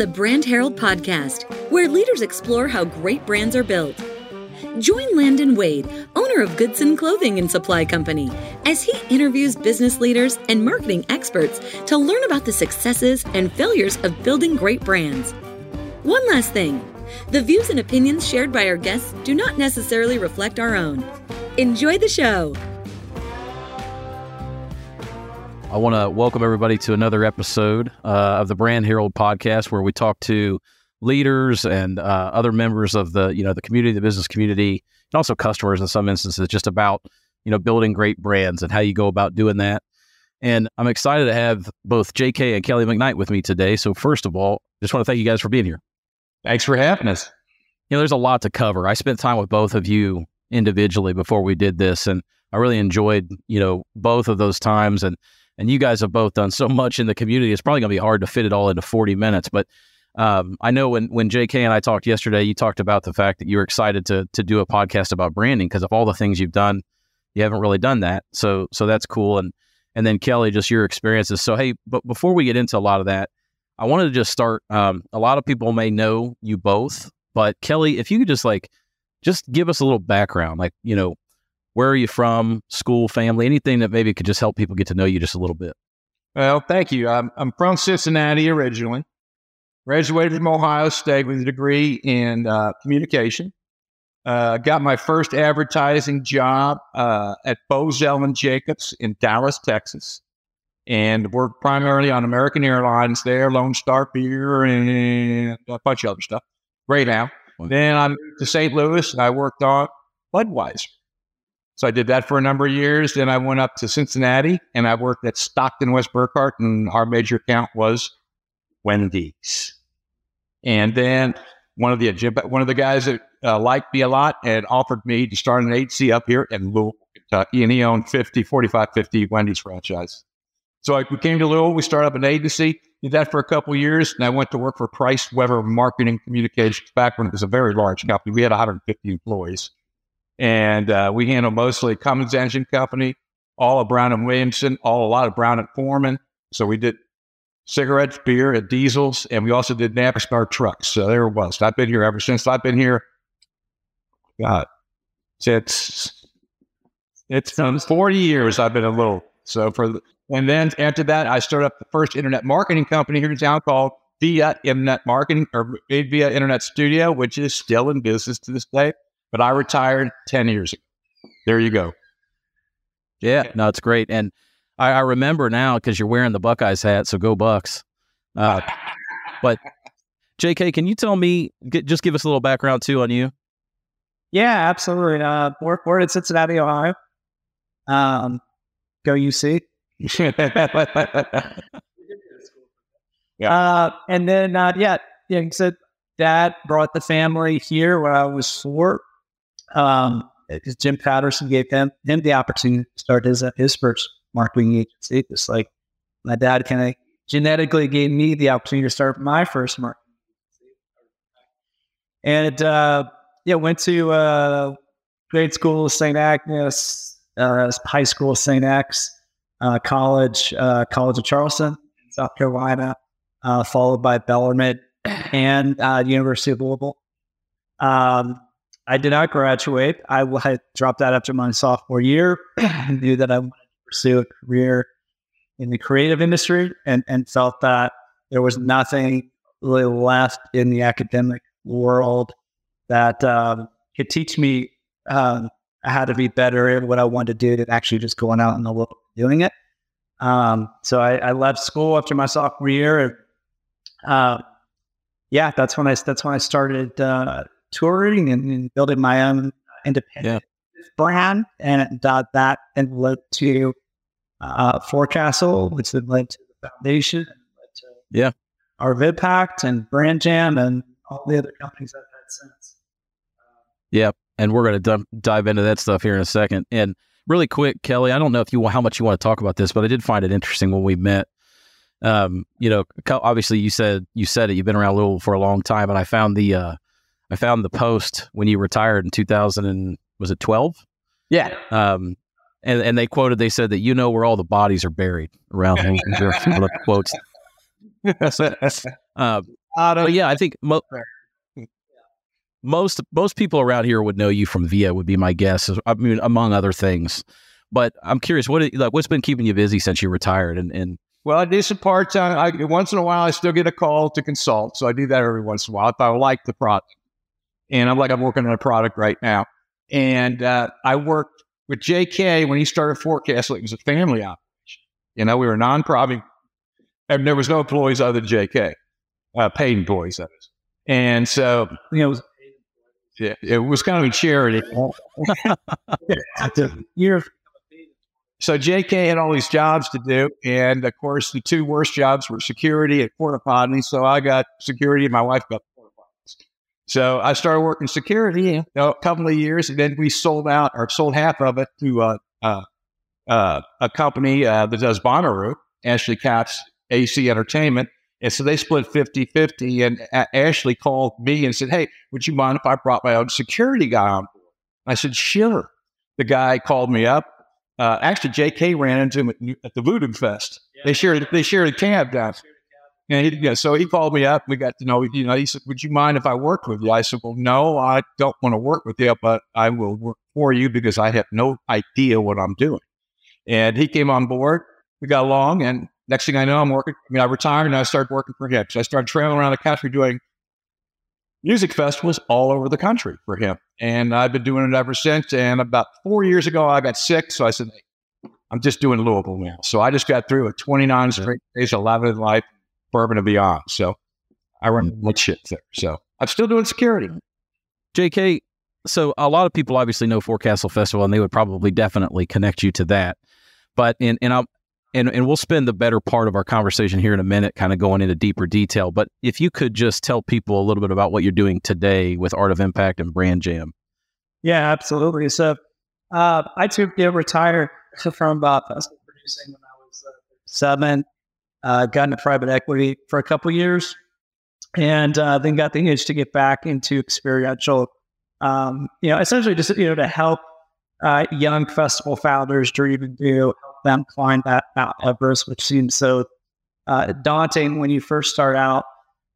the Brand Herald podcast, where leaders explore how great brands are built. Join Landon Wade, owner of Goodson Clothing and Supply Company, as he interviews business leaders and marketing experts to learn about the successes and failures of building great brands. One last thing the views and opinions shared by our guests do not necessarily reflect our own. Enjoy the show. I want to welcome everybody to another episode uh, of the Brand Herald podcast, where we talk to leaders and uh, other members of the you know the community, the business community, and also customers in some instances, just about you know building great brands and how you go about doing that. And I'm excited to have both J.K. and Kelly McKnight with me today. So first of all, just want to thank you guys for being here. Thanks for having us. You know, there's a lot to cover. I spent time with both of you individually before we did this, and I really enjoyed you know both of those times and and you guys have both done so much in the community. It's probably going to be hard to fit it all into 40 minutes. But um, I know when when JK and I talked yesterday, you talked about the fact that you were excited to to do a podcast about branding because of all the things you've done, you haven't really done that. So so that's cool. And and then Kelly, just your experiences. So hey, but before we get into a lot of that, I wanted to just start. Um, a lot of people may know you both, but Kelly, if you could just like just give us a little background, like you know where are you from, school, family, anything that maybe could just help people get to know you just a little bit? Well, thank you. I'm, I'm from Cincinnati originally. Graduated from Ohio State with a degree in uh, communication. Uh, got my first advertising job uh, at Bozell and Jacobs in Dallas, Texas, and worked primarily on American Airlines there, Lone Star Beer, and a bunch of other stuff. Great now. Then I moved to St. Louis and I worked on Budweiser. So I did that for a number of years. Then I went up to Cincinnati and I worked at Stockton West Burkhardt, and our major account was Wendy's. And then one of the one of the guys that uh, liked me a lot and offered me to start an agency up here in Louisville, Kentucky, and he owned 50, 45, 50 Wendy's franchise. So I, we came to Louisville, we started up an agency, did that for a couple years, and I went to work for Price Weber Marketing Communications back when it was a very large company. We had 150 employees and uh, we handle mostly Cummins Engine Company, all of Brown and Williamson, all a lot of Brown and Forman. So we did cigarettes, beer, and diesels, and we also did Navistar trucks. So there it was. I've been here ever since. I've been here. God, it's it's um, forty years. I've been a little so for and then after that, I started up the first internet marketing company here in town called Via Internet Marketing or Via Internet Studio, which is still in business to this day but I retired 10 years ago. There you go. Yeah, no, it's great. And I, I remember now because you're wearing the Buckeyes hat, so go Bucks. Uh, but JK, can you tell me, get, just give us a little background too on you? Yeah, absolutely. Uh, born, born in Cincinnati, Ohio. Um, go UC. yeah. Uh, and then, uh, yeah, yeah, he said dad brought the family here when I was four um, Jim Patterson gave him him the opportunity to start his his first marketing agency. Just like my dad kind of genetically gave me the opportunity to start my first marketing agency. And uh, yeah, went to uh, grade school St. Agnes, uh, high school St. X, uh, college uh, College of Charleston, South Carolina, uh, followed by Bellarmine and uh, University of Louisville. Um, I did not graduate. I dropped out after my sophomore year. I knew that I wanted to pursue a career in the creative industry and, and felt that there was nothing really left in the academic world that um, could teach me um, how to be better at what I wanted to do than actually just going out in the world doing it. Um, so I, I, left school after my sophomore year. And, uh, yeah, that's when I that's when I started uh, touring and, and building my own independent yeah. brand. And uh, that led to uh, Forecastle, which then led to the foundation, led to yeah. Art of Impact and Brand Jam and all the other companies I've had since. Yeah. And we're going to dive into that stuff here in a second. And really quick, Kelly, I don't know if you how much you want to talk about this, but I did find it interesting when we met. Um, you know, obviously you said you said it. You've been around Louisville for a long time, and I found the uh, I found the post when you retired in 2000 and was it 12? Yeah. Um, and, and they quoted, they said that you know where all the bodies are buried around quotes. uh, Uh, yeah, I think mo- most most people around here would know you from Via. Would be my guess. I mean, among other things. But I'm curious, what like what's been keeping you busy since you retired? And, and well, I do some part time. I once in a while I still get a call to consult, so I do that every once in a while if I like the product. And I'm like I'm working on a product right now, and uh, I worked with JK when he started Forecastle. It was a family operation. You know, we were a nonprofit, and there was no employees other than JK, uh, paid employees, that is. And so, you know, it was, yeah, it was kind of a charity. You're so JK had all these jobs to do, and of course, the two worst jobs were security and porta potty. So I got security, and my wife got. So I started working security you know, a couple of years, and then we sold out or sold half of it to uh, uh, uh, a company uh, that does Bonnaroo, Ashley Capps AC Entertainment. And so they split 50 50. And Ashley called me and said, Hey, would you mind if I brought my own security guy on board? I said, Sure. The guy called me up uh, actually, J.K. ran into him at, at the Voodoo Fest. Yeah. They shared they shared a cab down. And he, yeah, so he called me up. We got to know. You know, he said, "Would you mind if I worked with you?" I said, "Well, no, I don't want to work with you, but I will work for you because I have no idea what I'm doing." And he came on board. We got along, and next thing I know, I'm working. I mean, I retired and I started working for him. So I started traveling around the country doing music festivals all over the country for him. And I've been doing it ever since. And about four years ago, I got sick. So I said, I'm just doing Louisville now. So I just got through it 29 straight days, 11 in life, bourbon and beyond. So I run mm-hmm. much shit there. So I'm still doing security. JK, so a lot of people obviously know Forecastle Festival and they would probably definitely connect you to that. But in, and I'm, and and we'll spend the better part of our conversation here in a minute kind of going into deeper detail but if you could just tell people a little bit about what you're doing today with art of impact and brand jam yeah absolutely so uh, i took get retired from uh, festival producing when i was uh, seven uh, got into private equity for a couple years and uh, then got the itch to get back into experiential um, you know essentially just you know to help uh, young festival founders dream and do them climb that Mount Everest, which seems so uh, daunting when you first start out.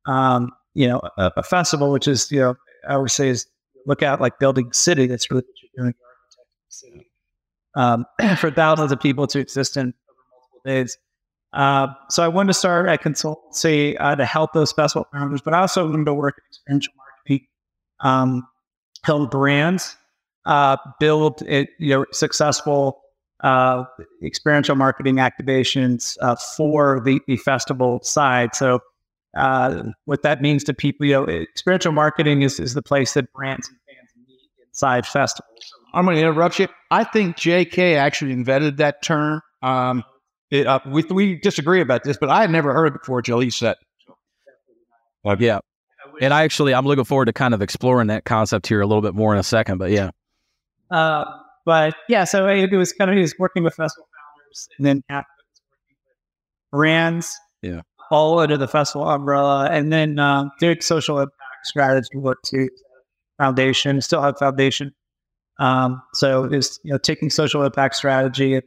Um, you know, a, a, festival, which is, you know, I would say is look at like building a city. That's really what you're doing. City. Um, for thousands of people to exist in over multiple days. Uh, so I wanted to start a consultancy uh, to help those festival founders, but I also wanted to work in experiential marketing, um, help brands uh, build it, you know, successful uh, experiential marketing activations uh, for the, the festival side. So, what that means to people, you know, experiential marketing is, is the place that brands and fans meet inside festivals. I'm going to interrupt you. I think JK actually invented that term. Um, it, uh, we, we disagree about this, but I had never heard it before until he said it. yeah. And I actually, I'm looking forward to kind of exploring that concept here a little bit more in a second, but yeah. Uh, but yeah, so it, was kind of he was working with festival founders, and then after working with brands, yeah, all under the festival umbrella, and then um, did social impact strategy work too. Foundation still have foundation, um, so is you know taking social impact strategy and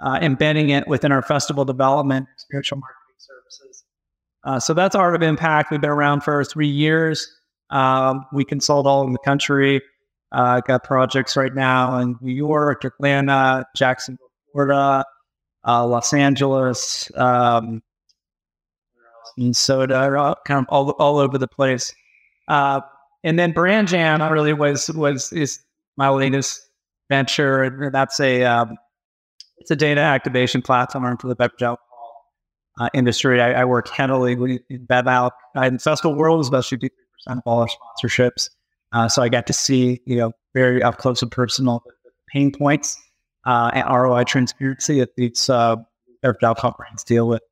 uh, embedding it within our festival development, experiential marketing services. Uh, so that's Art of Impact. We've been around for three years. Um, we consult all in the country. Uh, got projects right now in New York, Atlanta, Jacksonville, Florida, uh, Los Angeles, um, Minnesota, kind of all, all over the place. Uh, and then Brand Jam really was was is my latest venture, and that's a um, it's a data activation platform for the beverage alcohol uh, industry. I, I, work heavily in bev alc in festival world, especially three percent of all our sponsorships. Uh, so I got to see, you know, very up close and personal pain points uh, and ROI transparency that these uh, alcohol brands deal with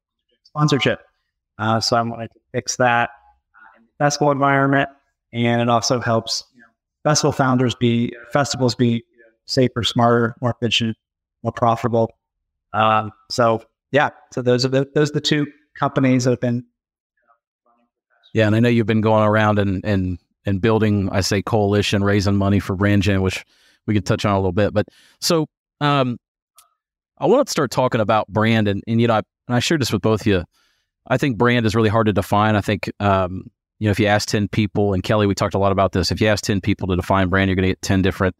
sponsorship. Uh, so I wanted to fix that uh, in the festival environment, and it also helps you know, festival founders be festivals be you know, safer, smarter, more efficient, more profitable. Um, so yeah, so those are the those are the two companies that have been. Yeah, and I know you've been going around and and and building, I say coalition, raising money for Brand Jam, which we could touch on a little bit. But so um, I want to start talking about brand, and, and you know, I, and I shared this with both of you. I think brand is really hard to define. I think um, you know if you ask ten people, and Kelly, we talked a lot about this. If you ask ten people to define brand, you're going to get ten different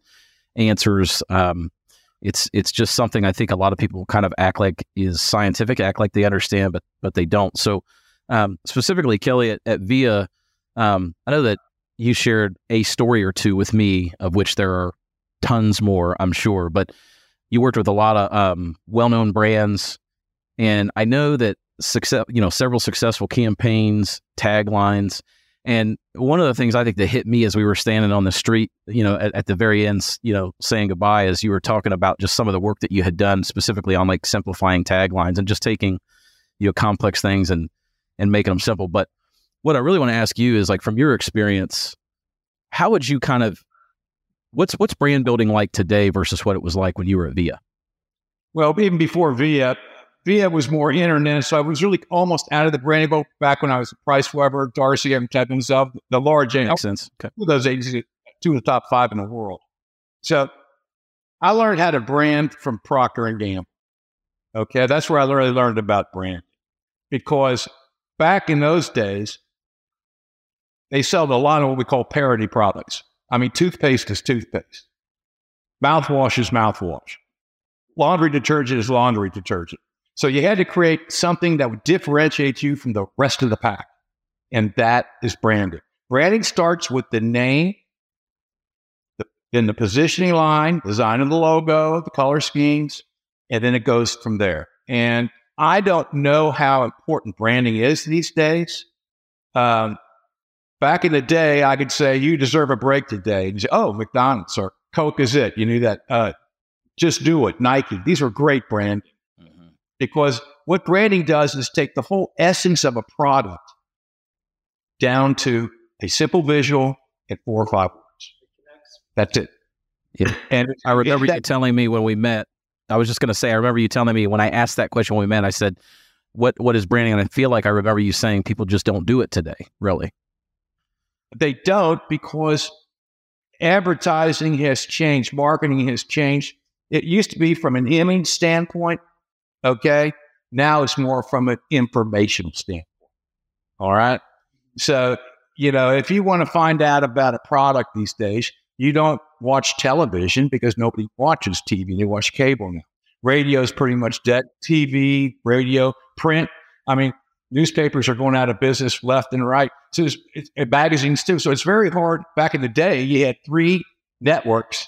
answers. Um, it's it's just something I think a lot of people kind of act like is scientific, act like they understand, but but they don't. So um, specifically, Kelly at, at Via, um, I know that you shared a story or two with me, of which there are tons more, I'm sure. But you worked with a lot of um, well-known brands, and I know that success, you know, several successful campaigns, taglines. And one of the things I think that hit me as we were standing on the street, you know, at, at, the very end, you know, saying goodbye, is you were talking about just some of the work that you had done specifically on like simplifying taglines and just taking, you know, complex things and and making them simple. But what I really want to ask you is like from your experience, how would you kind of what's what's brand building like today versus what it was like when you were at Via? Well, even before Via, Via was more internet, so I was really almost out of the branding boat back when I was at Price Weber, D'Arcy, and Evans of uh, the large Makes sense. Okay. Two of those agencies, two of the top five in the world. So I learned how to brand from Procter and Gamble. Okay, that's where I really learned about brand because back in those days, they sold a lot of what we call parity products. I mean, toothpaste is toothpaste, mouthwash is mouthwash, laundry detergent is laundry detergent. So you had to create something that would differentiate you from the rest of the pack. And that is branding. Branding starts with the name, the, then the positioning line, design of the logo, the color schemes, and then it goes from there. And I don't know how important branding is these days. Um, back in the day, I could say, You deserve a break today. Say, Oh, McDonald's or Coke is it. You knew that. Uh, just do it. Nike. These are great brands because what branding does is take the whole essence of a product down to a simple visual in four or five words. That's it. Yeah. And I remember that, you telling me when we met, I was just going to say, I remember you telling me when I asked that question when we met, I said, what, what is branding? And I feel like I remember you saying people just don't do it today, really. They don't because advertising has changed, marketing has changed. It used to be from an image standpoint, Okay. Now it's more from an informational standpoint. All right. So, you know, if you want to find out about a product these days, you don't watch television because nobody watches TV. They watch cable now. Radio is pretty much dead. TV, radio, print. I mean, newspapers are going out of business left and right. So it's, it's, magazines too. So it's very hard. Back in the day, you had three networks: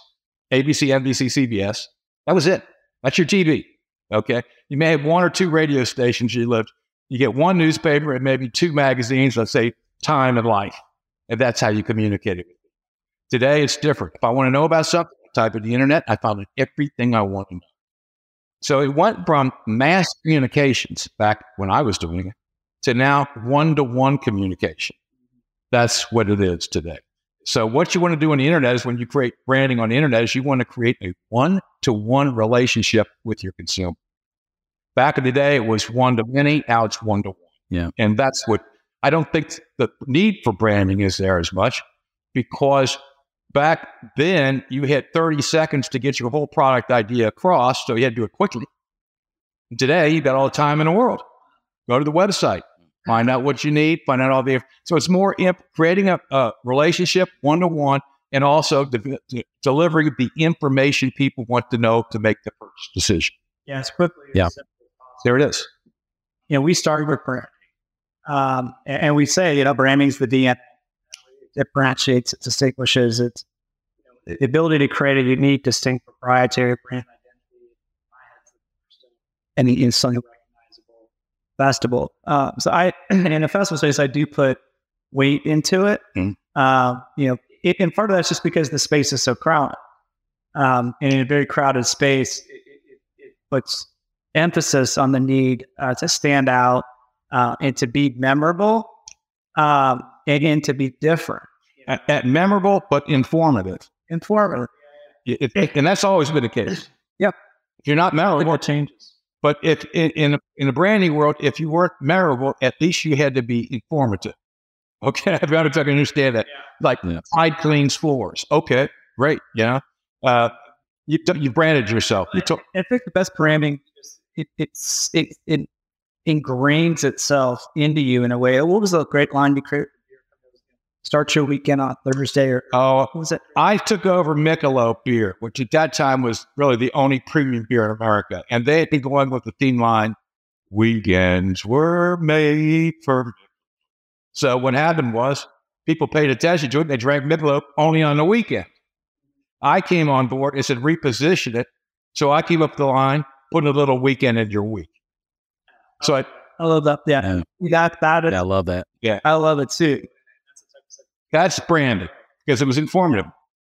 ABC, NBC, CBS. That was it. That's your TV. Okay. You may have one or two radio stations you lived. You get one newspaper and maybe two magazines, let's say Time and Life. And that's how you communicate it. Today, it's different. If I want to know about something, I type in the internet, I found everything I want to know. So it went from mass communications back when I was doing it to now one to one communication. That's what it is today. So what you want to do on the internet is when you create branding on the internet is you want to create a one to one relationship with your consumer. Back in the day, it was one to many. Now it's one to one. Yeah. And that's what I don't think the need for branding is there as much because back then you had 30 seconds to get your whole product idea across. So you had to do it quickly. Today, you've got all the time in the world. Go to the website, find out what you need, find out all the. So it's more imp- creating a, a relationship one to one and also de- de- delivering the information people want to know to make the first decision. Yes, quickly. Yeah. There it is. You know, we started with branding. Um, and, and, we say, you know, branding's the DNA. It differentiates, it distinguishes, it's you know, the ability to create a unique, distinct, proprietary brand identity and the instantly recognizable festival. Uh, so I, in a festival space, I do put weight into it. Mm. Uh, you know, it, and part of that's just because the space is so crowded. Um, and in a very crowded space, it, it, it puts emphasis on the need uh, to stand out uh, and to be memorable um, and, and, to be different. At, at, memorable, but informative. Informative. It, it, and that's always been the case. Yep. If you're not memorable, more changes. But if in in, in the branding world, if you weren't memorable, at least you had to be informative. Okay, I don't know if I can understand that. Yeah. Like yeah. Tide cleans floors. Okay, great. Yeah, uh, you you branded yourself. You I think the best branding it, it's it, it ingrains itself into you in a way. What was the great line you created? Start your weekend on Thursday or Oh, what was it? I took over Michelob beer, which at that time was really the only premium beer in America. And they had been going with the theme line, weekends were made for. So what happened was people paid attention to it. They drank Michelob only on the weekend. I came on board and said, reposition it. So I came up the line, putting a little weekend in your week. So I, I love that. Yeah. Yeah. You got that. Yeah, I love that. Yeah, I love it too. That's branded because it was informative.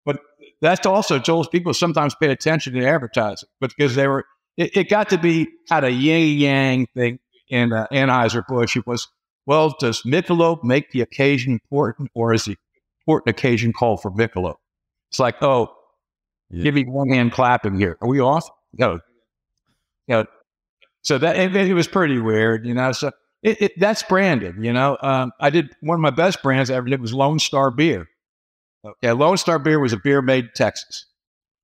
But that's also told people sometimes pay attention to advertising, but because they were, it, it got to be kind of yin yang thing in uh, Anheuser-Busch. It was, well, does Michelob make the occasion important or is the important occasion call for Michelob? It's like, oh, Yeah. give me one hand clapping here. Are we off? No. You know, so that it, it was pretty weird, you know. So it, it, that's branded, you know. Um, I did one of my best brands I ever did was Lone Star Beer. Okay, Lone Star Beer was a beer made in Texas.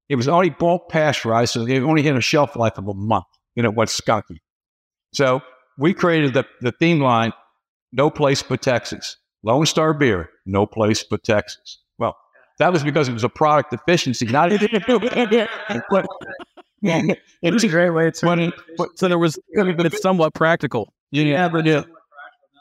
It was only bulk pasteurized, so it only had a shelf life of a month. You know, what's skunky. So we created the, the theme line, no place but Texas. Lone Star Beer, no place but Texas. Well, that was because it was a product efficiency, not but, It it was a great way to. but it, but, So there was, it's somewhat practical. Yeah, but it,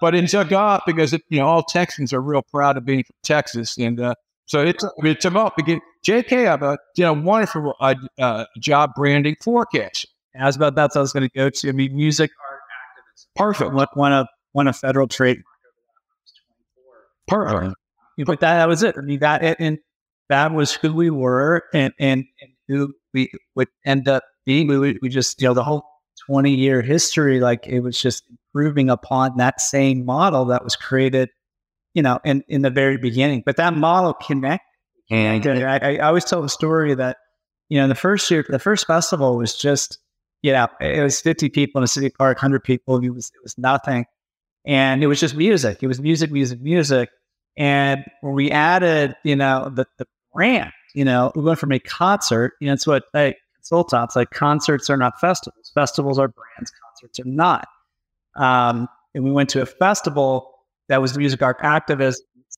but it took off because it, you know all Texans are real proud of being from Texas, and uh, so it, mean, it took off. Because J.K. have a you know wonderful uh, uh, job branding Forecastle. I was about that's what I was going to go to. I mean, music, art, activism. Perfect, Won, won a won a federal trade. perfect. But that, that was it. I mean, that and- and that was who we were, and and, and who we would end up being. We we just you know the whole twenty year history, like it was just improving upon that same model that was created, you know, in in the very beginning. But that model connect. And I, I, always tell the story that you know the first year, the first festival was just you know it was fifty people in a city park, hundred people. It was it was nothing, and it was just music. It was music, music, music. And when we added, you know, the, the brand, you know, we went from a concert, you know, it's what I consult on. It's like concerts are not festivals. Festivals are brands, concerts are not. Um, and we went to a festival that was music art activist.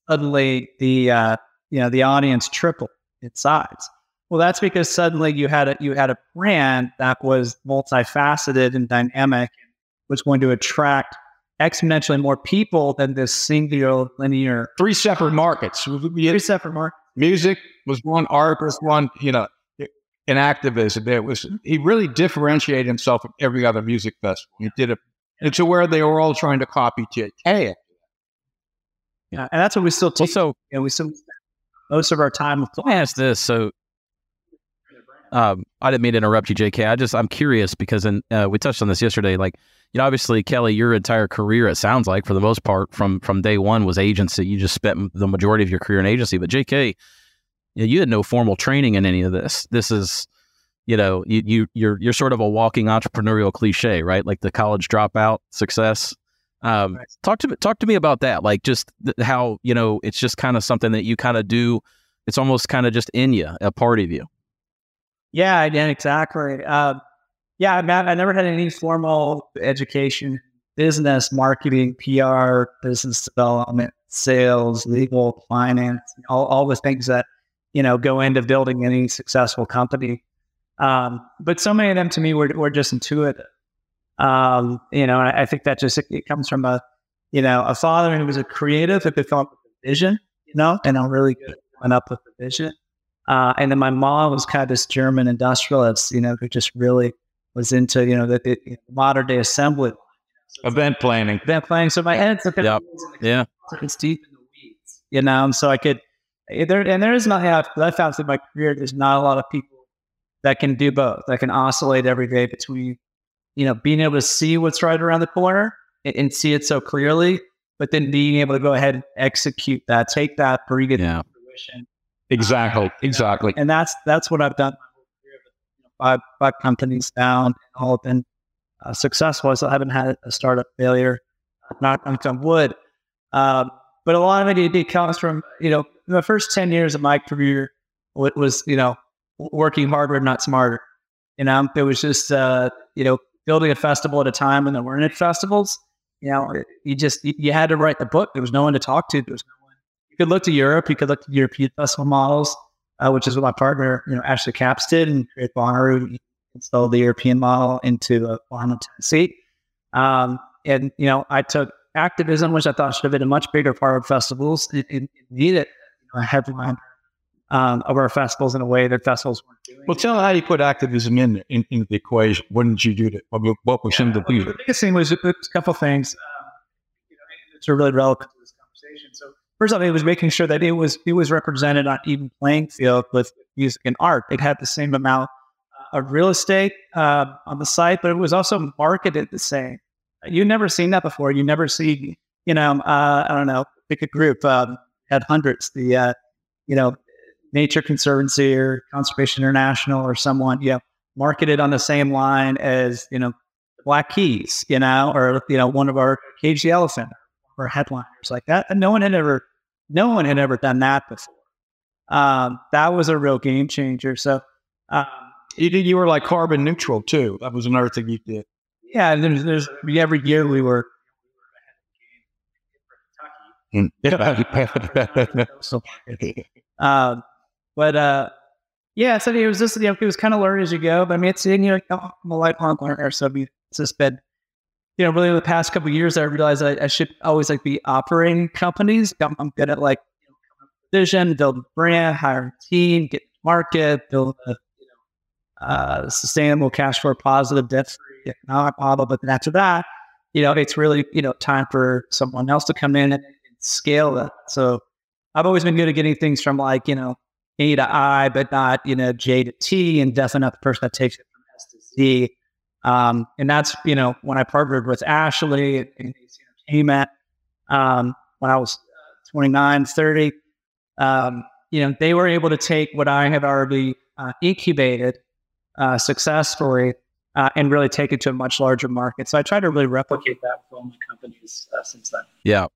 Suddenly the, uh, you know, the audience tripled in size. Well, that's because suddenly you had a, you had a brand that was multifaceted and dynamic and was going to attract exponentially more people than this singular linear three separate markets. Three separate markets. music was one, art was one. You know, in activism, it was he really differentiated himself from every other music festival. He did it and to where they were all trying to copy J.K. Yeah, and that's what we still Well, so and we still most of our time let me ask this. So um, I didn't mean to interrupt you, JK. I just I'm curious because in, uh, we touched on this yesterday. Like you know, obviously Kelly, your entire career it sounds like for the most part from from day one was agency. You just spent the majority of your career in agency. But JK, you, know, you had no formal training in any of this. This is you know you, you you're you're sort of a walking entrepreneurial cliche, right? Like the college dropout success. Um, Right. Talk to me talk to me about that. Like just th- how you know it's just kind of something that you kind of do. It's almost kind of just in you, a part of you. Yeah, yeah, exactly. Um, yeah, I, mean, I never had any formal education, business, marketing, PR, business development, sales, legal, finance, all, all the things that you know go into building any successful company. Um, but so many of them to me were, were just intuitive. Um, you know, I, I think that just it comes from a you know a father who was a creative who could come up with a vision, you know, and I'm really good at coming up with the vision. Uh, and then my mom was kind of this German industrialist, you know, who just really was into, you know, the, the you know, modern day assembly Event planning. event planning. So my head's looking Yep. Yeah. it's deep in the weeds, you know. And so I could there and there is not I found in my career there's not a lot of people that can do both, that can oscillate every day between, you know, being able to see what's right around the corner and, and see it so clearly, but then being able to go ahead and execute that, take that, bring it Yeah. to fruition. Exactly. Exactly. And that's that's what I've done. my whole career. Five five companies down, and all have been uh, successful. So I haven't had a startup failure. Not on wood. Um, but a lot of it, it comes from you know the first ten years of my career wa- was you know working harder, not smarter. You know, it was just uh, you know building a festival at a time when there weren't any festivals. You know, you just you had to write the book. There was no one to talk to. There was no one. You could look to Europe. You could look to European festival models, uh, which is what my partner, you know, Ashley Capps did, and create Bonnaroo installed the European model into uh, Oklahoma, Tennessee. Um, and you know, I took activism, which I thought should have been a much bigger part of festivals. It, it needed you know, a headline um, of our festivals in a way that festivals weren't doing. Well, tell how you put activism in, in into the equation. What did you do? To, what, were yeah, some of the things? The biggest thing was a couple things. Um, you know, it's really relevant to this conversation. So first off, it was making sure that it was it was represented on even playing field with music and art. It had the same amount uh, of real estate uh, on the site, but it was also marketed the same. You've never seen that before. You never see, you know, uh, I don't know, pick a group, um, had hundreds, the, uh, you know, Nature Conservancy or Conservation International or someone, you know, marketed on the same line as, you know, Black Keys, you know, or, you know, one of our Cage the Elephant or headliners like that. And no one had ever, no one had ever done that before. Um, that was a real game changer. So, um, you did, you were like carbon neutral too. That was another thing you did. Yeah. And there's, there's every year we were, so, um, but uh, yeah, so it was just you know it was kind of learn as you go. But I mean, it's in you know I'm a lifelong learner, so it's just been you know really the past couple years I realized I, I, should always like be operating companies. I'm, I'm good at like vision, build brand, hire a team, get market, build a uh, sustainable cash flow positive debt free economic model. But then after that, you know, it's really you know time for someone else to come in and, and scale that. So I've always been good at getting things from like you know a to I, but not, you know, J to T, and definitely not the person that takes it from S to Z. Um, and that's, you know, when I partnered with Ashley and Entertainment um, when I was uh, 29, 30, um, you know, they were able to take what I had already uh, incubated uh, successfully uh, and really take it to a much larger market. So I try to really replicate that with all my companies uh, since then. Yeah.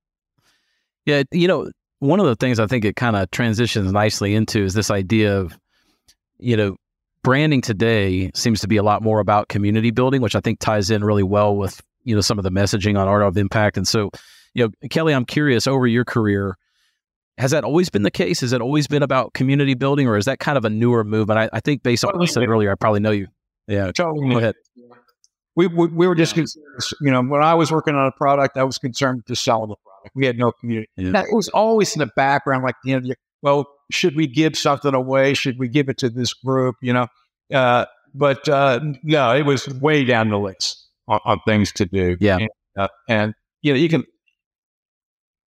Yeah. You know, one of the things I think it kind of transitions nicely into is this idea of, you know, branding today seems to be a lot more about community building, which I think ties in really well with, you know, some of the messaging on Art of Impact. And so, you know, Kelly, I'm curious over your career, has that always been the case? Has it always been about community building or is that kind of a newer movement? I, I think based on what you said earlier, I probably know you. Yeah. Totally. Go ahead. We, we, we were just, you know, when I was working on a product, I was concerned to sell the product. We had no community. Yeah. That was always in the background, like, you know, well, should we give something away? Should we give it to this group? You know, uh, but uh, no, it was way down the list on, on things to do. Yeah, and, uh, and, you know, you can.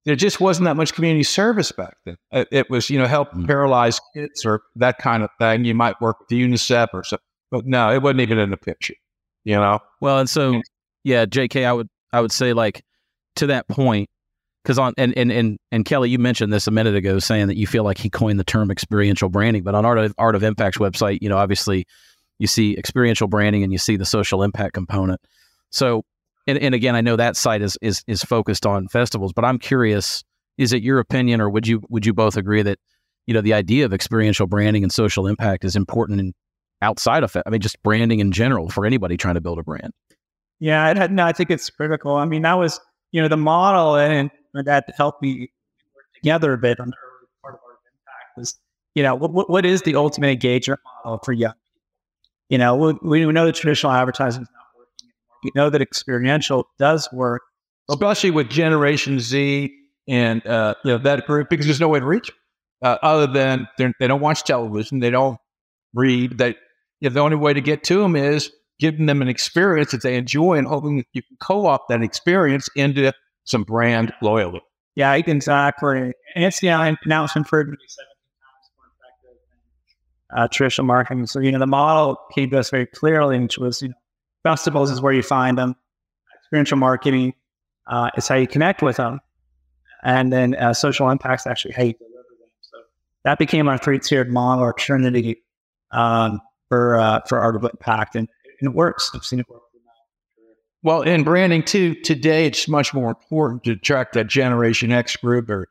There just wasn't that much community service back then. It, it was, you know, help mm. paralyzed kids or that kind of thing. You might work with UNICEF or something, but no, it wasn't even in the picture. You know. Well, and so yeah, J.K. I would I would say like to that point, because on and, and and and Kelly, you mentioned this a minute ago, saying that you feel like he coined the term experiential branding. But on Art of Art of Impact's website, you know, obviously you see experiential branding and you see the social impact component. So, and, and again, I know that site is is is focused on festivals, but I'm curious: is it your opinion, or would you would you both agree that you know the idea of experiential branding and social impact is important in outside of it? I mean, just branding in general for anybody trying to build a brand. Yeah, no, I think it's critical. I mean, that was you know the model and that helped me work together a bit on the early part of our impact was, you know, what, what is the ultimate engagement model for young people? You know, we, we know that traditional advertising is not working anymore. We know that experiential does work. Especially with Generation Z and uh, you know, that group, because there's no way to reach. Uh, other than they don't watch television, they don't read. They, you know, the only way to get to them is giving them an experience that they enjoy and hoping that you can co-opt that experience into some brand loyalty. Yeah, exactly. And it's yeah, now it's been proven to be 17 times more effective than uh, traditional marketing. So you know, the model came to us very clearly, which was you know, festivals is where you find them. Experiential marketing uh, is how you connect with them, and then uh, social impacts actually how you deliver them. So that became our three-tiered model or Trinity um, for uh, for of Impact, and, and it works. I've seen it work. Well, in branding too, today it's much more important to track that Generation X group or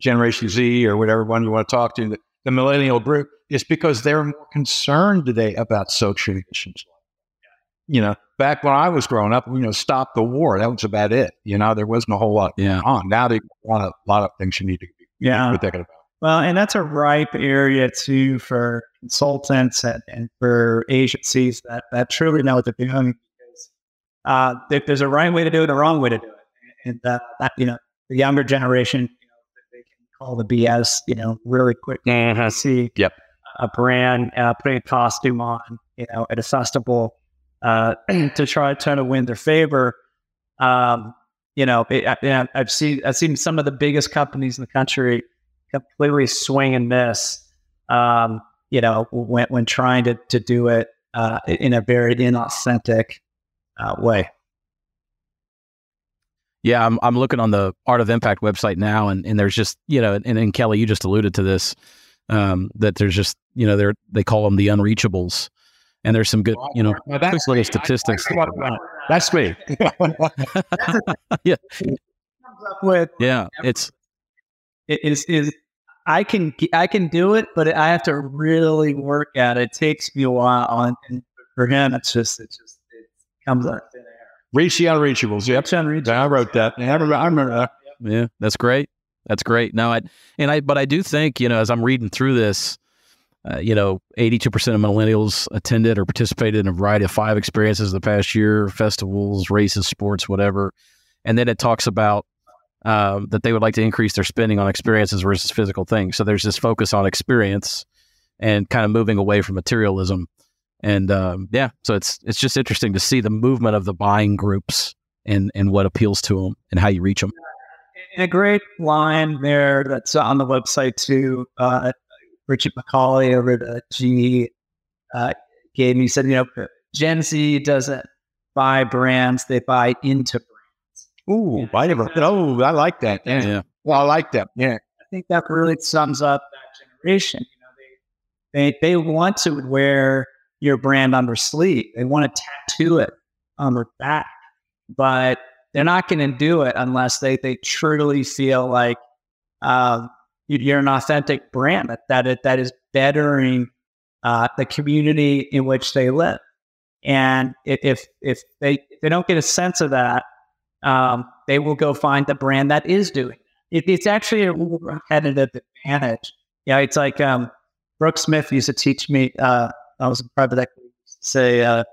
Generation Z or whatever one you want to talk to, the, the millennial group, is because they're more concerned today about social issues. You know, back when I was growing up, you know, stop the war. That was about it. You know, there wasn't a whole lot Yeah. on. Now there's a lot of, lot of things you need to be Yeah. thinking about. Well, and that's a ripe area too for consultants and, and for agencies that, that truly know what they're doing. Uh, there, there's a right way to do it, and a wrong way to do it, and uh, that you know the younger generation, you know, they can call the BS, you know, really quick. I see Yep. a brand uh, putting a costume on, you know, at a festival uh, to try try to win their favor. Um, you know, it, I, I've seen I've seen some of the biggest companies in the country completely swing and miss. Um, you know, when when trying to to do it uh, in a very inauthentic uh, way. Yeah, I'm I'm looking on the Art of Impact website now, and, and there's just you know, and, and Kelly, you just alluded to this, um, that there's just you know, they're they call them the unreachables, and there's some good you know, Now, quick that's little me. I- statistics. I- I- that's me. yeah, With yeah, it's it is is I can I can do it, but I have to really work at it. It takes me a while, and, and for him, it's just it just it comes out of thin air. Reach the unreachables. Yep. It's unreachable. I wrote that. Yeah, I remember, I remember that. Yeah, that's great. That's great. No, I and I, but I do think you know, as I'm reading through this, uh, you know, 82% of millennials attended or participated in a variety of five experiences the past year: festivals, races, sports, whatever. And then it talks about um, that they would like to increase their spending on experiences versus physical things. So there's this focus on experience and kind of moving away from materialism. And um, yeah, so it's it's just interesting to see the movement of the buying groups and and what appeals to them and how you reach them. And a great line there that's on the website too. Uh, Richard McCauley over at GE uh, gave me said, you know, Gen Z doesn't buy brands; they buy into brands. Ooh, I never. Oh, I like that. Yeah. Yeah. Well, I like that. Yeah. I think that really sums up that generation. You know, they they they want to wear your brand on their sleeve. They want to tattoo it on their back, but they're not going to do it unless they they truly feel like you- you're an authentic brand that that it, that is bettering uh, the community in which they live. And if if if they if they don't get a sense of that, um, they will go find the brand that is doing it, it's actually a competitive advantage. Yeah, it's like um, Brooke Smith used to teach me. Uh, I was in private equity. Say uh,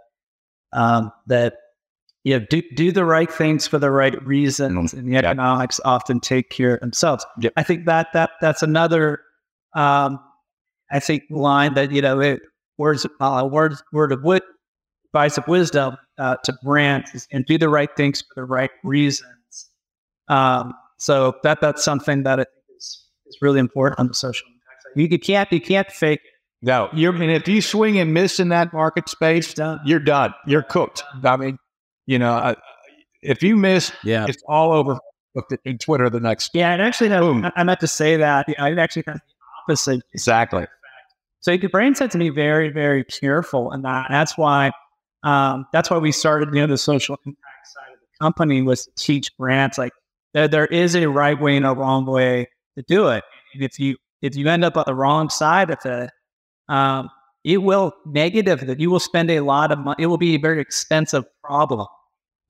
um, that you know, do do the right things for the right reasons, and the Yeah. economics often take care of themselves. I think that that that's another. Um, I think line that you know it, words uh, words word of wit, advice of wisdom uh, to brands and do the right things for the right reasons. Um, so that that's something that I think is is really important on the social impact side. You, you can't you can't fake. No, you're. And if you swing and miss in that market space, done. you're done. You're cooked. I mean, you know, I, if you miss, Yeah. it's all over in Twitter the next. Yeah, it actually no, I, I meant to say that. Yeah, it actually has the opposite. Exactly. So your brain said to be very, very careful in that. And that's why um, that's why we started, you know, the social impact side of the company was to teach brands like there, there is a right way and a wrong way to do it. And if you if you end up on the wrong side of it, um, it will negative that you will spend a lot of money. It will be a very expensive problem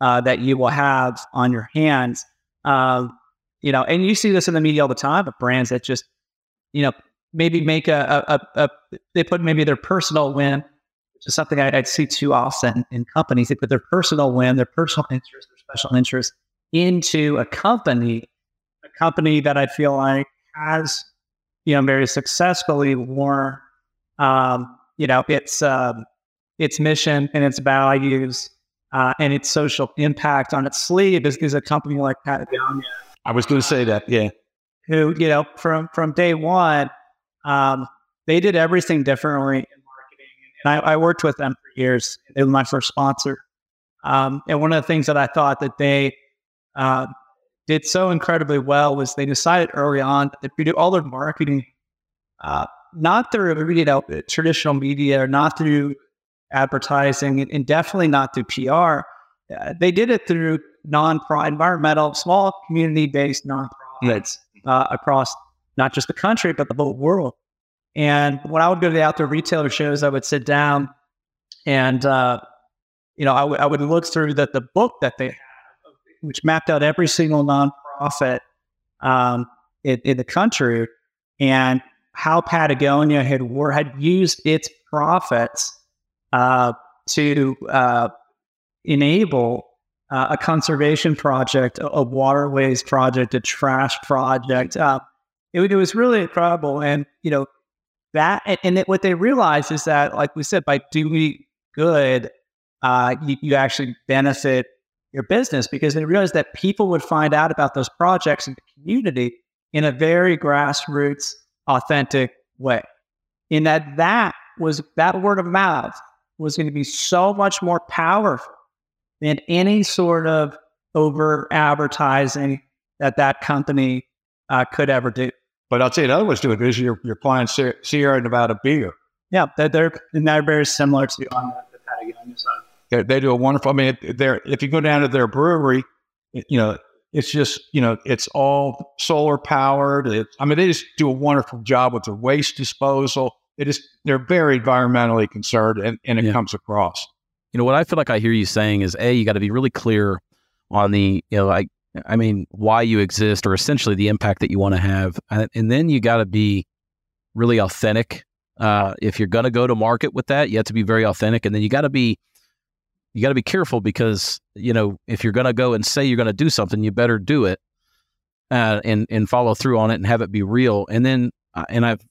uh, that you will have on your hands. Um, you know, and you see this in the media all the time brands that just, you know, maybe make a, a, a, a they put maybe their personal win, which is something I, see too often in companies. They put their personal win, their personal interest, their special interest into a company, a company that I feel like has, you know, very successfully worn, um, you know, its um, its mission and its values uh, and its social impact on its sleeve is, is a company like Patagonia I was going to say that. Yeah. who you know from from day one um, they did everything differently in marketing and I, I worked with them for years they were my first sponsor um, and one of the things that i thought that they uh, did so incredibly well was they decided early on that they do all their marketing uh, not through you know traditional media or not through advertising and, definitely not through pr uh, they did it through non-profit environmental small community-based nonprofits uh, across not just the country but the whole world. And when I would go to the outdoor retailer shows, I would sit down and uh, you know, I, w- I would look through the, the book that they which mapped out every single nonprofit um, in, in the country. And how Patagonia had, or had used its profits uh, to uh, enable uh, a conservation project, a, a, waterways project, a trash project. Uh, it, it, was really incredible. And, you know, that, and, and it, what they realized is that, like we said, by doing good, uh, you, you actually benefit your business because they realized that people would find out about those projects in the community in a very grassroots, authentic way. In that that was that word of mouth was going to be so much more powerful than any sort of over advertising that that company uh, could ever do. But I'll tell you another one's doing this. Your your client Sierra Nevada beer. Yeah, they're they're, they're very similar to on the, the Patagonia side. They, they do a wonderful. I mean, they're if you go down to their brewery, you know, it's just you know, it's all solar powered. It, I mean, they just do a wonderful job with their waste disposal. It is they're very environmentally concerned, and, and it yeah. comes across. You know what I feel like I hear you saying is a you got to be really clear on the you know like I mean why you exist or essentially the impact that you want to have, and, and then you got to be really authentic. Uh, if you're going to go to market with that, you have to be very authentic, and then you got to be you got to be careful because you know if you're going to go and say you're going to do something, you better do it uh, and and follow through on it and have it be real. And then uh, and I've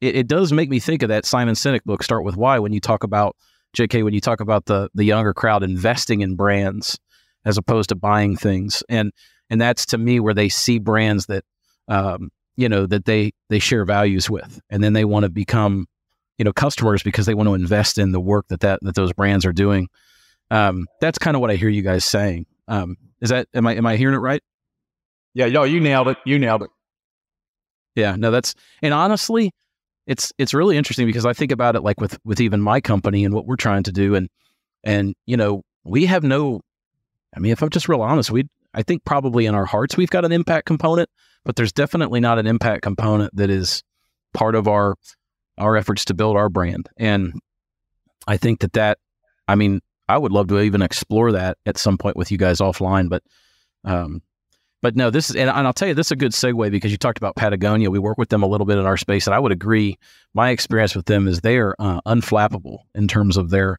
it, it, does make me think of that Simon Sinek book, Start with Why, when you talk about J.K. when you talk about the the younger crowd investing in brands as opposed to buying things, and and that's to me where they see brands that um, you know that they they share values with, and then they want to become you know customers because they want to invest in the work that that that those brands are doing. Um, that's kind of what I hear you guys saying. Um, is that am I am I hearing it right? Yeah, yo, you nailed it. You nailed it. Yeah, no, that's and honestly, it's it's really interesting because I think about it like with with even my company and what we're trying to do, and and you know we have no. I mean, if I'm just real honest, we I think probably in our hearts we've got an impact component, but there's definitely not an impact component that is part of our our efforts to build our brand. And I think that that I mean I would love to even explore that at some point with you guys offline. But, um, but no, this is, and, and I'll tell you, this is a good segue because you talked about Patagonia. We work with them a little bit in our space, and I would agree. My experience with them is they are uh, unflappable in terms of their,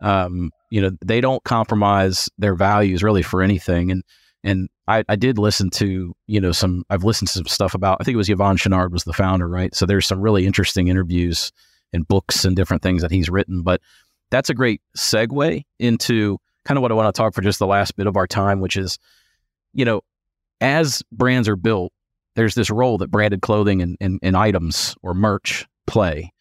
um, you know, they don't compromise their values really for anything. And and I, I did listen to, you know, some. I've listened to some stuff about. I think it was Yvon Chouinard was the founder, right? So there's some really interesting interviews and books and different things that he's written. But that's a great segue into kind of what I want to talk for just the last bit of our time, which is, you know, as brands are built, there's this role that branded clothing and, and, and items or merch play.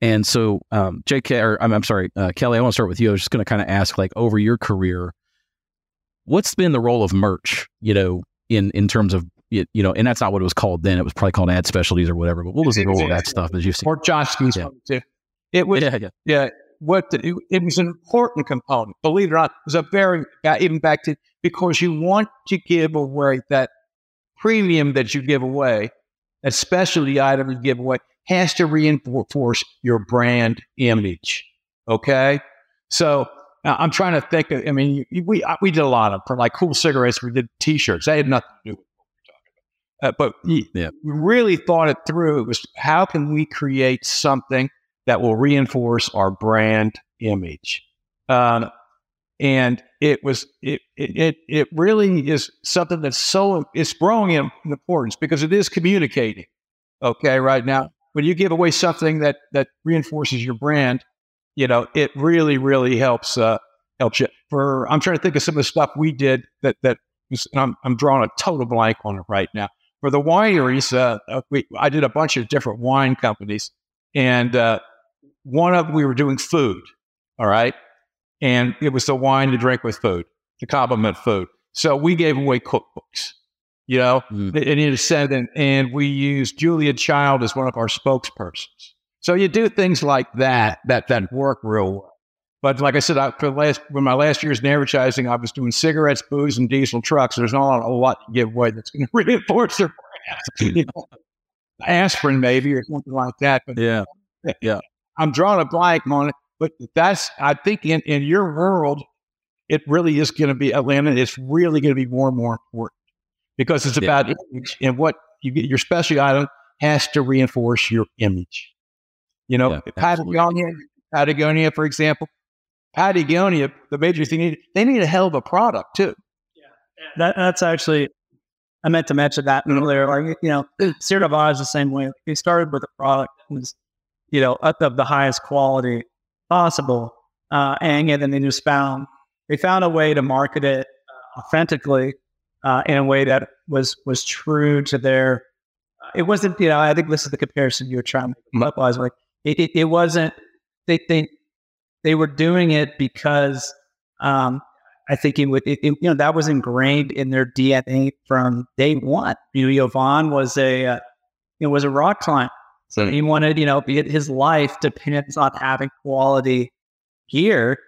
And so, um, JK, or I'm, I'm sorry, uh, Kelly, I want to start with you. I was just going to kind of ask, like, over your career, what's been the role of merch, you know, in, in terms of, you know, and that's not what it was called then. It was probably called ad specialties or whatever. But what was the role of that stuff as you've seen? Or Johnston's yeah. It was, yeah, yeah. yeah what the, it, it, was an important component. Believe it or not, it was a very even back to because you want to give away that premium that you give away, that specialty item you give away has to reinforce your brand image. Okay, so I'm trying to think. Of, I mean, we we did a lot of from like Kool cigarettes. We did T-shirts. They had nothing to do with what we're talking about. Uh, but yeah. we really thought it through. It was how can we create something that will reinforce our brand image. Um, and it was it, it it really is something that's so it's growing in importance because it is communicating. Okay, right now when you give away something that that reinforces your brand, you know it really really helps uh, helps you. For I'm trying to think of some of the stuff we did that that was, I'm I'm drawing a total blank on it right now. For the wineries, uh, uh we, I did a bunch of different wine companies, and uh, one of we were doing food, all right? And it was the wine to drink with food, to complement food. So we gave away cookbooks, you know, mm. and it said, and, and we used Julia Child as one of our spokespersons. So you do things like that, that, that work real well. But like I said, I, for the last, when my last year's in advertising, I was doing cigarettes, booze, and diesel trucks. There's not a lot to give away that's going to reinforce their brand. you know, aspirin, maybe, or something like that. But yeah, yeah. I'm drawing a blank on it, but that's I think in, in your world, it really is going to be Atlanta. It's really going to be more and more important because it's Yeah. about image and what you get. Your specialty item has to reinforce your image. You know, Yeah. Patagonia, Patagonia, for example, Patagonia. The major thing they need a hell of a product too. That, that's actually, I meant to mention that earlier. Like, you know, Sierra Nevada is the same way. They started with a product that was, you know, up of the highest quality possible. Uh, and, and then they just found, they found a way to market it uh, authentically uh, in a way that was, was true to their, uh, it wasn't, you know, I think this is the comparison you were trying to make. was like, it, it, it wasn't, they, they, they were doing it because, um, I think it would, it, it- you know, that was ingrained in their DNA from day one. You know, Yovan was a, uh, know, was a rock climber. So he wanted, you know, be- his life depends on having quality gear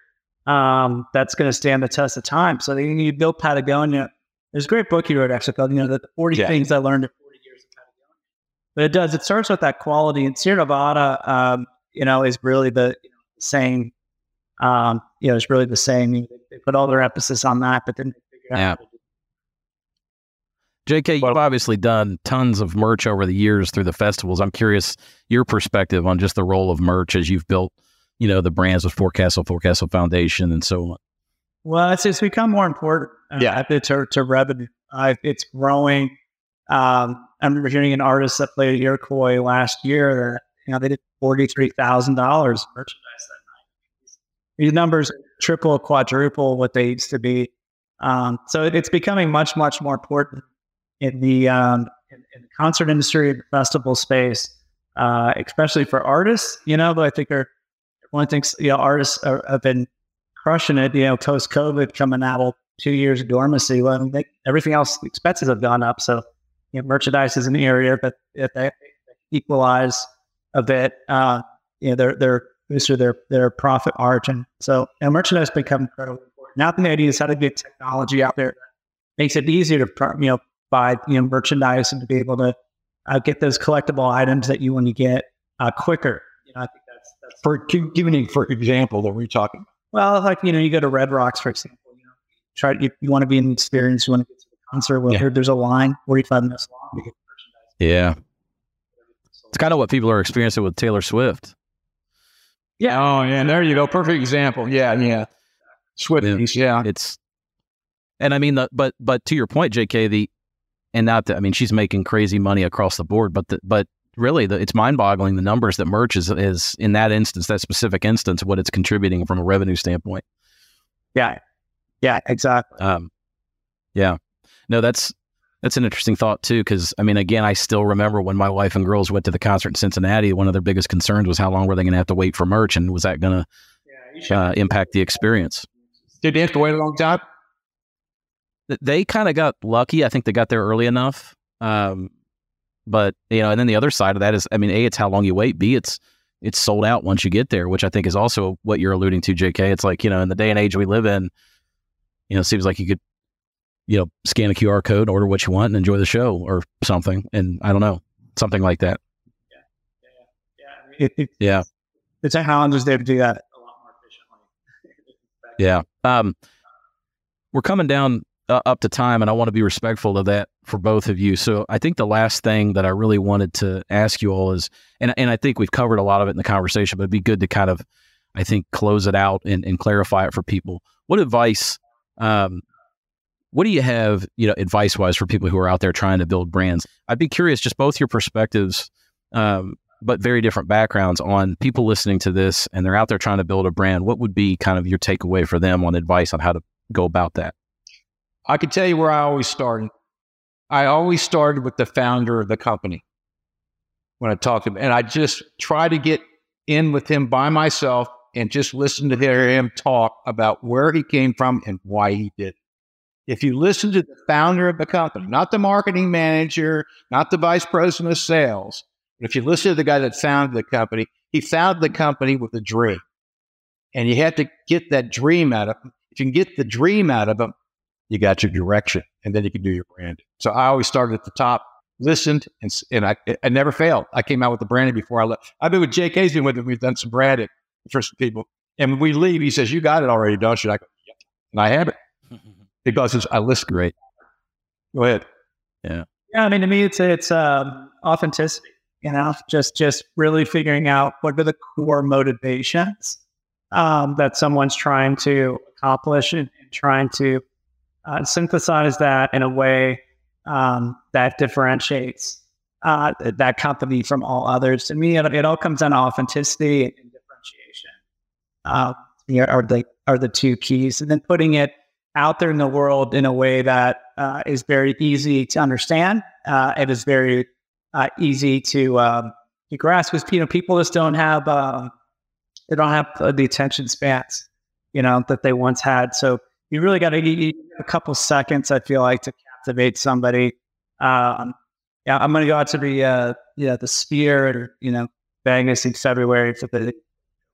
um, that's going to stand the test of time. So you built Patagonia. There's a great book you wrote actually called, you know, the 40 Yeah. things I learned in 40 years of Patagonia. But it does, it starts with that quality. And Sierra Nevada, um, you know, is really the you know, same um, you know, it's really the same. They, they put all their emphasis on that, but then they figure Yeah. Out. JK, Well- you've obviously done tons of merch over the years through the festivals. I'm curious your perspective on just the role of merch as you've built, you know, the brands with Forecastle, Forecastle Foundation, and so on. Well, it's, it's become more important. Uh, Yeah. to, to, to revenue. Uh, it's growing. Um, I remember hearing an artist that played at Iroquois last year that you know they did forty three thousand dollars merchandise that night. These numbers triple, quadruple what they used to be. Um, so it, it's becoming much, much more important in the um, in, in the concert industry, festival space, uh, especially for artists. You know, I think are one things you know artists are, have been crushing it. You know, post COVID coming out of two years of dormancy. They, everything else expenses have gone up. So you know, merchandise is an area, but if they equalize a bit, uh, you know, their their boosted their their profit margin. So know, merchandise become incredibly important. Now the idea is how to get technology out there makes it easier to you know buy you know merchandise and to be able to uh, get those collectible items that you want to get uh, quicker. You know, I think that's that's For give give me for example, that we're talking. well, like you know, you go to Red Rocks, for example. You know, try you, you want to be an experience. You want to get to the concert. Well, Yeah. here, there's a line, 45 minutes long. To get merchandise. Yeah. It's kind of what people are experiencing with Taylor Swift. Yeah. Oh, yeah. There you go. Perfect example. Yeah. Yeah. Swifties. Yeah. It's, and I mean, the, but, but to your point, JK, the, and not that, I mean, she's making crazy money across the board, but, the, but really the, it's mind boggling the numbers that merch is, is in that instance, that specific instance, what it's contributing from a revenue standpoint. Yeah, yeah, exactly. Um, yeah, no, that's that's an interesting thought too. Because I mean, again, I still remember when my wife and girls went to the concert in Cincinnati. One of their biggest concerns was how long were they going to have to wait for merch, and was that going to uh, impact the experience? Did they have to wait a long time? Th- They kind of got lucky. I think they got there early enough. Um, but you know, and then the other side of that is, I mean, a it's how long you wait. B it's it's sold out once you get there, which I think is also what you're alluding to, J.K. It's like you know, in the day and age we live in, you know, it seems like you could, you know, scan a QR code, order what you want, and enjoy the show or something. And I don't know, something like that. yeah yeah It, it, Yeah. the technology is there to do that a lot more efficiently. Yeah. Um, we're coming down uh, up to time, and I want to be respectful of that for both of you. So I think the last thing that I really wanted to ask you all is, and and I think we've covered a lot of it in the conversation, but it'd be good to kind of, I think, close it out and, and clarify it for people. What advice? Um, what do you have, you know, advice wise for people who are out there trying to build brands? I'd be curious, just both your perspectives, um, but very different backgrounds on people listening to this and they're out there trying to build a brand. What would be kind of your takeaway for them on advice on how to go about that? I can tell you where I always started. I always started with the founder of the company when I talked to him, and I just try to get in with him by myself and just listen to hear him talk about where he came from and why he did. If you listen to the founder of the company, not the marketing manager, not the vice president of sales, but if you listen to the guy that founded the company, he founded the company with a dream. And you have to get that dream out of him. If you can get the dream out of him, you got your direction, and then you can do your brand. So I always started at the top, listened, and and I I never failed. I came out with the branding before I left. I've been with JK's been with me. We've done some branding for some people, and when we leave, he says, "You got it already, don't you?" I go, "Yep." and I have it because it's, I listen. Great. Go ahead. Yeah. Yeah. I mean, to me, it's it's um, authenticity. You know, just just really figuring out what are the core motivations um, that someone's trying to accomplish and, and trying to uh, synthesize that in a way um, that differentiates uh, that company from all others. To me, it, it all comes down to authenticity and, differentiation. Uh, are the are the two keys, and then putting it out there in the world in a way that uh, is very easy to understand. Uh, it is very uh, easy to um, to grasp because you know people just don't have uh, they don't have the attention spans you know that they once had. So you really got to eat a couple seconds. I feel like to captivate somebody. Um, yeah, I'm going to go out to the uh, yeah the Sphere or you know Vegas in February for the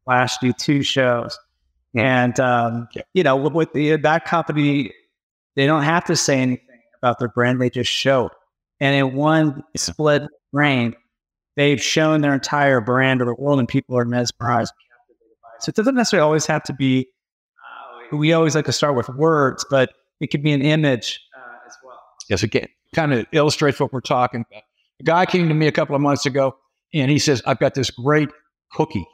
last two shows, and um, yeah. you know with, with the that company, they don't have to say anything about their brand; they just show it. And in one split frame, they've shown their entire brand to the world, and people are mesmerized. So it doesn't necessarily always have to be. We always like to start with words, but it could be an image uh, as well. Yes, again, kind of illustrates what we're talking about. A guy came to me a couple of months ago, and he says, "I've got this great cookie.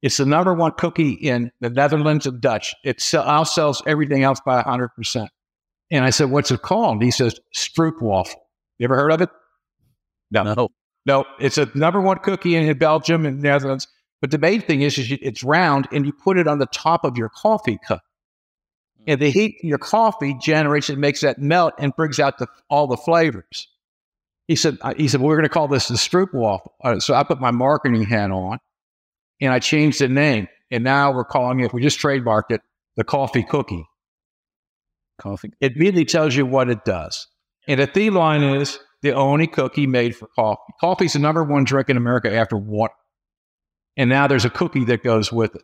It's the number one cookie in the Netherlands and Dutch. It outsells everything else by hundred percent." And I said, "What's it called?" He says, "Stroopwafel." You ever heard of it? No. No. No, it's a number one cookie in Belgium and Netherlands. But the main thing is, is you, it's round and you put it on the top of your coffee cup. Mm-hmm. And the heat in your coffee generates and makes that melt and brings out the, all the flavors. He said, uh, he said, well, we're going to call this the Stroopwafel. Uh, so I put my marketing hat on and I changed the name. And now we're calling it, we just trademarked it, the coffee cookie. Coffee. It really tells you what it does. And the theme line is the only cookie made for coffee. Coffee is the number one drink in America after water. And now there's a cookie that goes with it.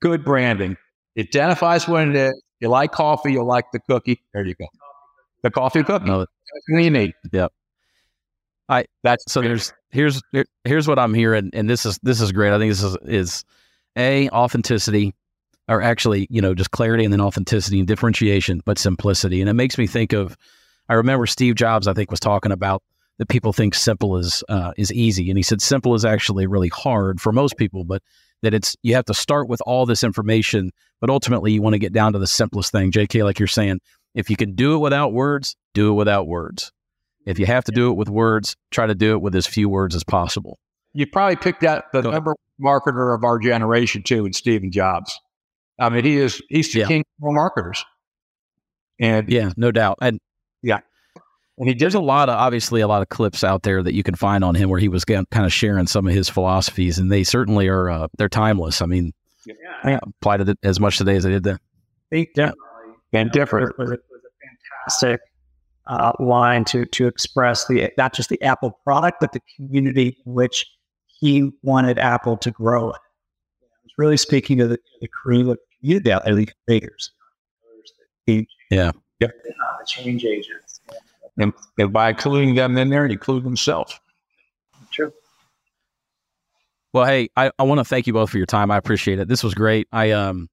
Good branding. It identifies what it is. You like coffee, you like the cookie. There you go. The coffee cookie. No, Everything you need. Yep. I that's so there's here's here's what I'm hearing, and this is this is great. I think this is is a authenticity, or actually you know just clarity and then authenticity and differentiation, but simplicity. And it makes me think of I remember Steve Jobs, I think, was talking about that people think simple is uh, is easy, and he said simple is actually really hard for most people, but that it's you have to start with all this information, but ultimately you want to get down to the simplest thing. J.K., like you're saying, if you can do it without words, do it without words. If you have to do it with words, try to do it with as few words as possible. You probably picked out the number one marketer of our generation too, in Stephen Jobs. I mean, he is he's the yeah. king of marketers. And yeah, no doubt. And yeah. And he there's a lot of obviously a lot of clips out there that you can find on him where he was kind of sharing some of his philosophies, and they certainly are uh, they're timeless. I mean, yeah, I applied it as much today as I did then. Yeah, and different. It was, a, it was a fantastic uh, line to to express the not just the Apple product, but the community in which he wanted Apple to grow. It was really speaking to the, the crew, the community out there, the creators. Yeah. Yep. Uh, the change agents. And, and by including them in there, include themselves. True. Well, hey, I, I want to thank you both for your time. I appreciate it. This was great. I um,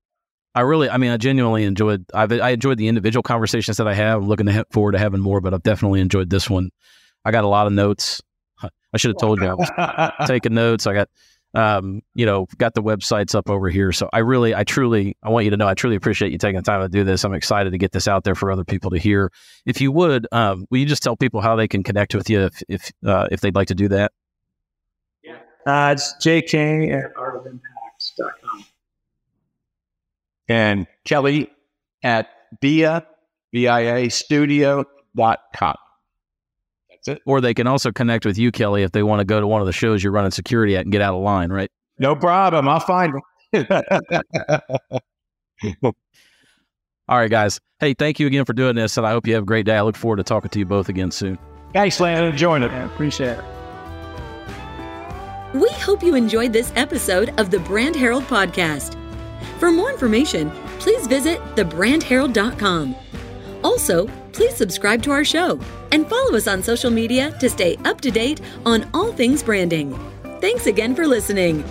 I really, I mean, I genuinely enjoyed. I've, I enjoyed the individual conversations that I have. I'm looking to forward to having more, but I've definitely enjoyed this one. I got a lot of notes. I should have told you I was taking notes. I got um, you know, got the websites up over here. So I really, I truly, I want you to know, I truly appreciate you taking the time to do this. I'm excited to get this out there for other people to hear. If you would, um, will you just tell people how they can connect with you if if uh, if they'd like to do that? Yeah, uh, it's JK at artofimpact.com. And Kelly at via, V-I-A studio.com. That's it. Or they can also connect with you, Kelly, if they want to go to one of the shows you're running security at and get out of line, right? No problem. I'll find them. All right, guys. Hey, thank you again for doing this, and I hope you have a great day. I look forward to talking to you both again soon. Thanks, Landon. Enjoying it. Yeah, appreciate it. We hope you enjoyed this episode of the Brand Herald podcast. For more information, please visit thebrandherald.com. Also, please subscribe to our show and follow us on social media to stay up to date on all things branding. Thanks again for listening.